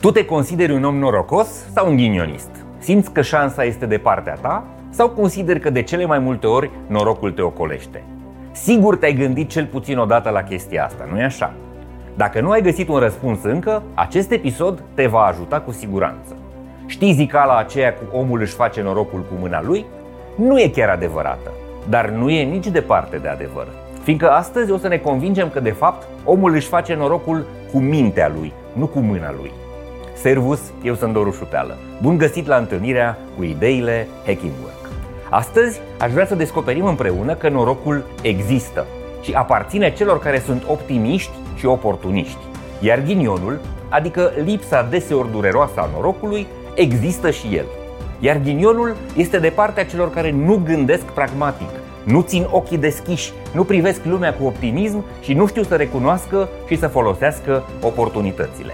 Tu te consideri un om norocos sau un ghinionist? Simți că șansa este de partea ta sau consideri că de cele mai multe ori norocul te ocolește? Sigur te-ai gândit cel puțin odată la chestia asta, nu-i așa? Dacă nu ai găsit un răspuns încă, acest episod te va ajuta cu siguranță. Știi zicala aceea cu omul își face norocul cu mâna lui? Nu e chiar adevărată, dar nu e nici departe de adevăr. Fiindcă astăzi o să ne convingem că de fapt omul își face norocul cu mintea lui, nu cu mâna lui. Servus, eu sunt Doru Șupeală. Bun găsit la întâlnirea cu ideile Hacking Work. Astăzi aș vrea să descoperim împreună că norocul există și aparține celor care sunt optimiști și oportuniști. Iar ghinionul, adică lipsa deseori dureroasă a norocului, există și el. Iar ghinionul este de partea celor care nu gândesc pragmatic, nu țin ochii deschiși, nu privesc lumea cu optimism și nu știu să recunoască și să folosească oportunitățile.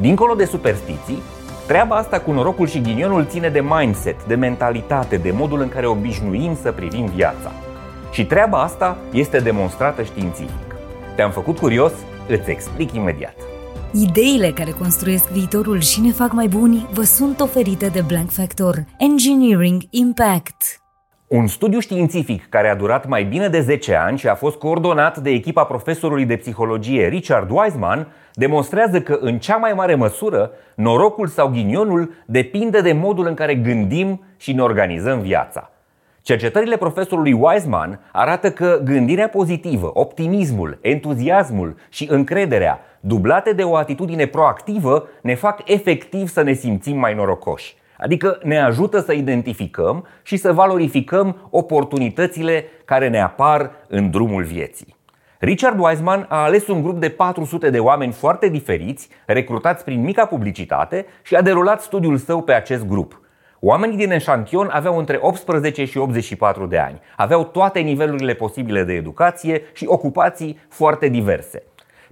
Dincolo de superstiții, treaba asta cu norocul și ghinionul ține de mindset, de mentalitate, de modul în care obișnuim să privim viața. Și treaba asta este demonstrată științific. Te-am făcut curios? Îți explic imediat. Ideile care construiesc viitorul și ne fac mai buni vă sunt oferite de Blank Factor Engineering Impact. Un studiu științific care a durat mai bine de 10 ani și a fost coordonat de echipa profesorului de psihologie Richard Wiseman demonstrează că în cea mai mare măsură norocul sau ghinionul depinde de modul în care gândim și ne organizăm viața. Cercetările profesorului Wiseman arată că gândirea pozitivă, optimismul, entuziasmul și încrederea, dublate de o atitudine proactivă, ne fac efectiv să ne simțim mai norocoși. Adică ne ajută să identificăm și să valorificăm oportunitățile care ne apar în drumul vieții. Richard Wiseman a ales un grup de 400 de oameni foarte diferiți, recrutați prin mica publicitate și a derulat studiul său pe acest grup. Oamenii din eșantion aveau între 18 și 84 de ani, aveau toate nivelurile posibile de educație și ocupații foarte diverse.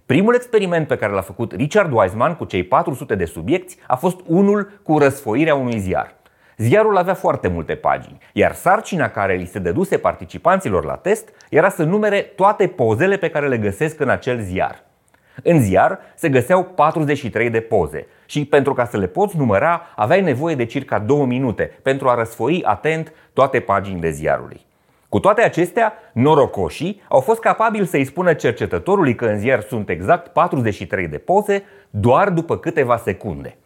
Primul experiment pe care l-a făcut Richard Wiseman cu cei 400 de subiecti a fost unul cu răsfoirea unui ziar. Ziarul avea foarte multe pagini, iar sarcina care li se dăduse participanților la test era să numere toate pozele pe care le găsesc în acel ziar. În ziar se găseau 43 de poze și pentru ca să le poți număra aveai nevoie de circa 2 minute pentru a răsfoi atent toate paginile ziarului. Cu toate acestea, norocoșii au fost capabili să-i spună cercetătorului că în ziar sunt exact 43 de poze doar după câteva secunde.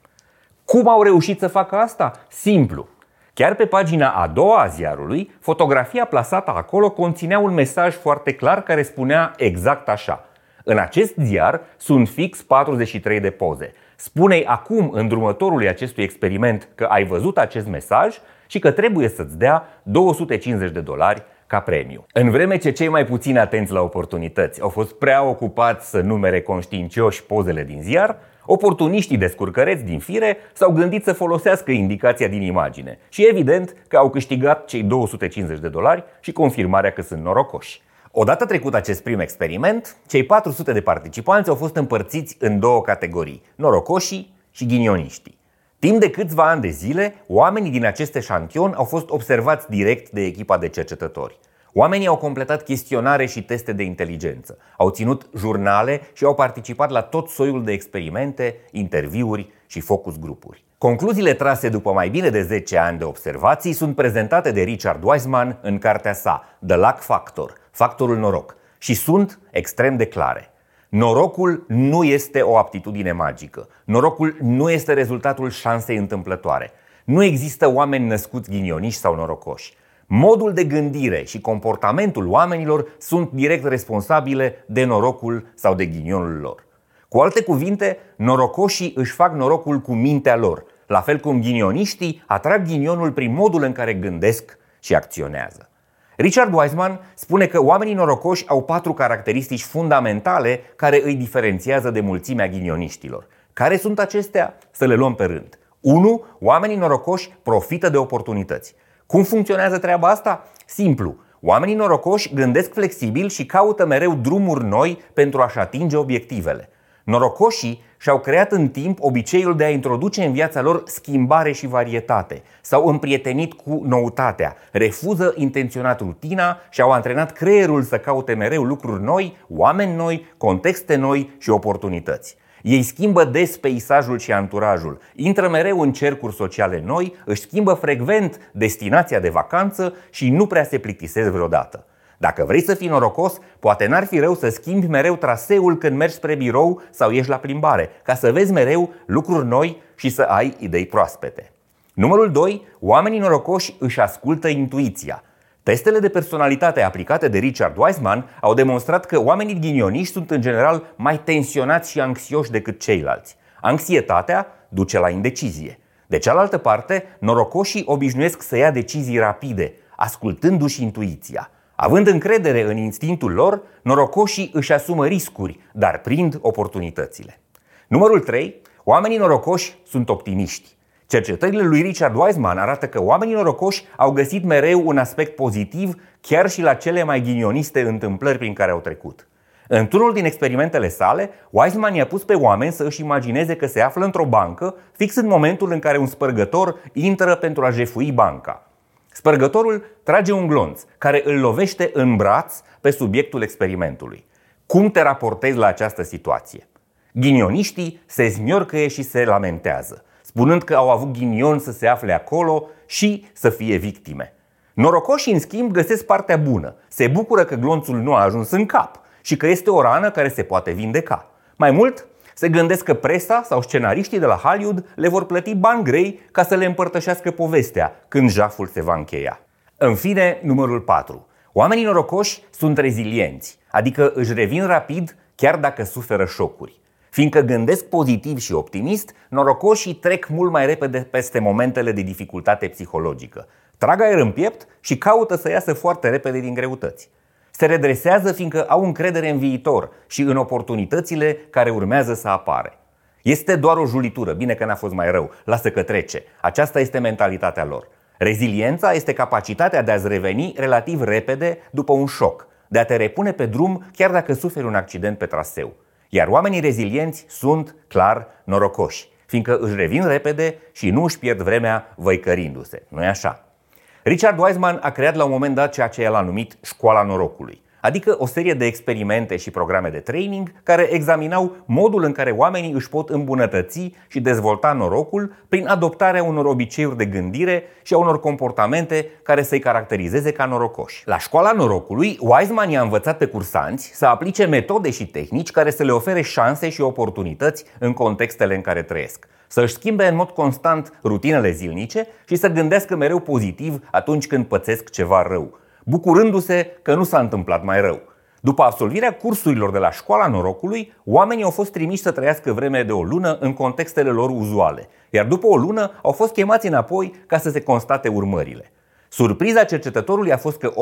Cum au reușit să facă asta? Simplu. Chiar pe pagina a doua a ziarului, fotografia plasată acolo conținea un mesaj foarte clar care spunea exact așa. În acest ziar sunt fix 43 de poze. Spune-i acum îndrumătorului acestui experiment că ai văzut acest mesaj și că trebuie să-ți dea 250 de dolari ca premiu. În vreme ce cei mai puțin atenți la oportunități au fost prea ocupați să numere conștiincioși pozele din ziar, oportuniștii descurcăreți din fire s-au gândit să folosească indicația din imagine și evident că au câștigat cei 250 de dolari și confirmarea că sunt norocoși. Odată trecut acest prim experiment, cei 400 de participanți au fost împărțiți în două categorii, norocoșii și ghinioniștii. Timp de câțiva ani de zile, oamenii din acest eșantion au fost observați direct de echipa de cercetători. Oamenii au completat chestionare și teste de inteligență, au ținut jurnale și au participat la tot soiul de experimente, interviuri și focus grupuri. Concluziile trase după mai bine de 10 ani de observații sunt prezentate de Richard Wiseman în cartea sa The Luck Factor, factorul noroc, și sunt extrem de clare. Norocul nu este o aptitudine magică. Norocul nu este rezultatul șansei întâmplătoare. Nu există oameni născuți ghinioniși sau norocoși. Modul de gândire și comportamentul oamenilor sunt direct responsabile de norocul sau de ghinionul lor. Cu alte cuvinte, norocoșii își fac norocul cu mintea lor, la fel cum ghinioniștii atrag ghinionul prin modul în care gândesc și acționează. Richard Wiseman spune că oamenii norocoși au patru caracteristici fundamentale care îi diferențiază de mulțimea ghinioniștilor. Care sunt acestea? Să le luăm pe rând. 1. Oamenii norocoși profită de oportunități. Cum funcționează treaba asta? Simplu. Oamenii norocoși gândesc flexibil și caută mereu drumuri noi pentru a-și atinge obiectivele. Norocoșii și-au creat în timp obiceiul de a introduce în viața lor schimbare și varietate. S-au împrietenit cu noutatea, refuză intenționat rutina și au antrenat creierul să caute mereu lucruri noi, oameni noi, contexte noi și oportunități. Ei schimbă des peisajul și anturajul, intră mereu în cercuri sociale noi, își schimbă frecvent destinația de vacanță și nu prea se plictisesc vreodată. Dacă vrei să fii norocos, poate n-ar fi rău să schimbi mereu traseul când mergi spre birou sau ieși la plimbare, ca să vezi mereu lucruri noi și să ai idei proaspete. Numărul 2. Oamenii norocoși își ascultă intuiția. Testele de personalitate aplicate de Richard Wiseman au demonstrat că oamenii ghinioniști sunt în general mai tensionați și anxioși decât ceilalți. Anxietatea duce la indecizie. De cealaltă parte, norocoșii obișnuiesc să ia decizii rapide, ascultându-și intuiția. Având încredere în instinctul lor, norocoșii își asumă riscuri, dar prind oportunitățile. Numărul 3. Oamenii norocoși sunt optimiști. Cercetările lui Richard Wiseman arată că oamenii norocoși au găsit mereu un aspect pozitiv chiar și la cele mai ghinioniste întâmplări prin care au trecut. Într-unul din experimentele sale, Wiseman i-a pus pe oameni să își imagineze că se află într-o bancă fix în momentul în care un spărgător intră pentru a jefui banca. Spărgătorul trage un glonț care îl lovește în braț pe subiectul experimentului. Cum te raportezi la această situație? Ghinioniștii se zmiorcăie și se lamentează spunând că au avut ghinion să se afle acolo și să fie victime. Norocoșii, în schimb, găsesc partea bună. Se bucură că glonțul nu a ajuns în cap și că este o rană care se poate vindeca. Mai mult, se gândesc că presa sau scenariștii de la Hollywood le vor plăti bani grei ca să le împărtășească povestea când jaful se va încheia. În fine, numărul 4. Oamenii norocoși sunt rezilienți, adică își revin rapid chiar dacă suferă șocuri. Fiindcă gândesc pozitiv și optimist, norocoșii trec mult mai repede peste momentele de dificultate psihologică. Trag aer în piept și caută să iasă foarte repede din greutăți. Se redresează fiindcă au încredere în viitor și în oportunitățile care urmează să apare. Este doar o julitură, bine că n-a fost mai rău, lasă că trece. Aceasta este mentalitatea lor. Reziliența este capacitatea de a-ți reveni relativ repede după un șoc, de a te repune pe drum chiar dacă suferi un accident pe traseu. Iar oamenii rezilienți sunt, clar, norocoși, fiindcă își revin repede și nu își pierd vremea văicărindu-se. nu e așa? Richard Wiseman a creat la un moment dat ceea ce el a numit școala norocului adică o serie de experimente și programe de training care examinau modul în care oamenii își pot îmbunătăți și dezvolta norocul prin adoptarea unor obiceiuri de gândire și a unor comportamente care să-i caracterizeze ca norocoși. La școala norocului, Wiseman i-a învățat pe cursanți să aplice metode și tehnici care să le ofere șanse și oportunități în contextele în care trăiesc să își schimbe în mod constant rutinele zilnice și să gândească mereu pozitiv atunci când pățesc ceva rău bucurându-se că nu s-a întâmplat mai rău. După absolvirea cursurilor de la școala norocului, oamenii au fost trimiși să trăiască vreme de o lună în contextele lor uzuale, iar după o lună au fost chemați înapoi ca să se constate urmările. Surpriza cercetătorului a fost că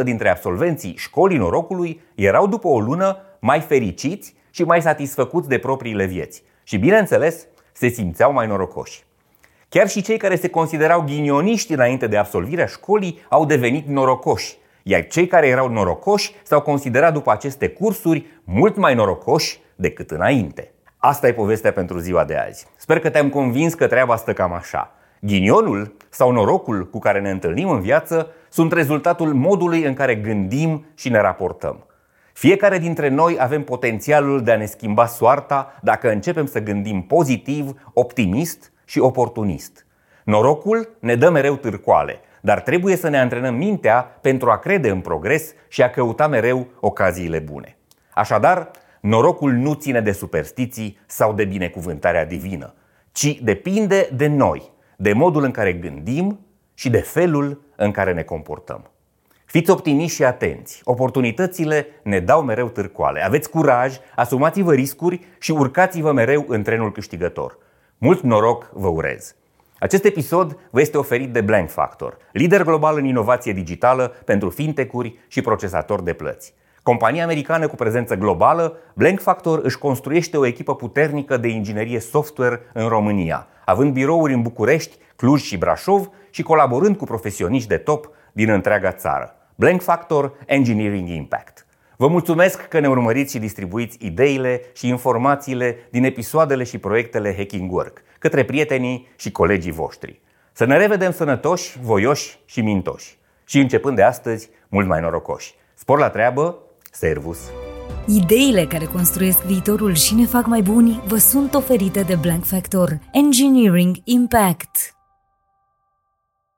80% dintre absolvenții școlii norocului erau după o lună mai fericiți și mai satisfăcuți de propriile vieți și, bineînțeles, se simțeau mai norocoși. Chiar și cei care se considerau ghinioniști înainte de absolvirea școlii au devenit norocoși, iar cei care erau norocoși s-au considerat după aceste cursuri mult mai norocoși decât înainte. Asta e povestea pentru ziua de azi. Sper că te-am convins că treaba stă cam așa. Ghinionul sau norocul cu care ne întâlnim în viață sunt rezultatul modului în care gândim și ne raportăm. Fiecare dintre noi avem potențialul de a ne schimba soarta dacă începem să gândim pozitiv, optimist și oportunist. Norocul ne dă mereu târcoale, dar trebuie să ne antrenăm mintea pentru a crede în progres și a căuta mereu ocaziile bune. Așadar, norocul nu ține de superstiții sau de binecuvântarea divină, ci depinde de noi, de modul în care gândim și de felul în care ne comportăm. Fiți optimiști și atenți. Oportunitățile ne dau mereu târcoale. Aveți curaj, asumați-vă riscuri și urcați-vă mereu în trenul câștigător. Mult noroc vă urez! Acest episod vă este oferit de Blank Factor, lider global în inovație digitală pentru fintecuri și procesatori de plăți. Compania americană cu prezență globală, Blank Factor își construiește o echipă puternică de inginerie software în România, având birouri în București, Cluj și Brașov și colaborând cu profesioniști de top din întreaga țară. Blank Factor Engineering Impact. Vă mulțumesc că ne urmăriți și distribuiți ideile și informațiile din episoadele și proiectele Hacking Work către prietenii și colegii voștri. Să ne revedem sănătoși, voioși și mintoși. Și începând de astăzi, mult mai norocoși. Spor la treabă, servus! Ideile care construiesc viitorul și ne fac mai buni vă sunt oferite de Blank Factor Engineering Impact.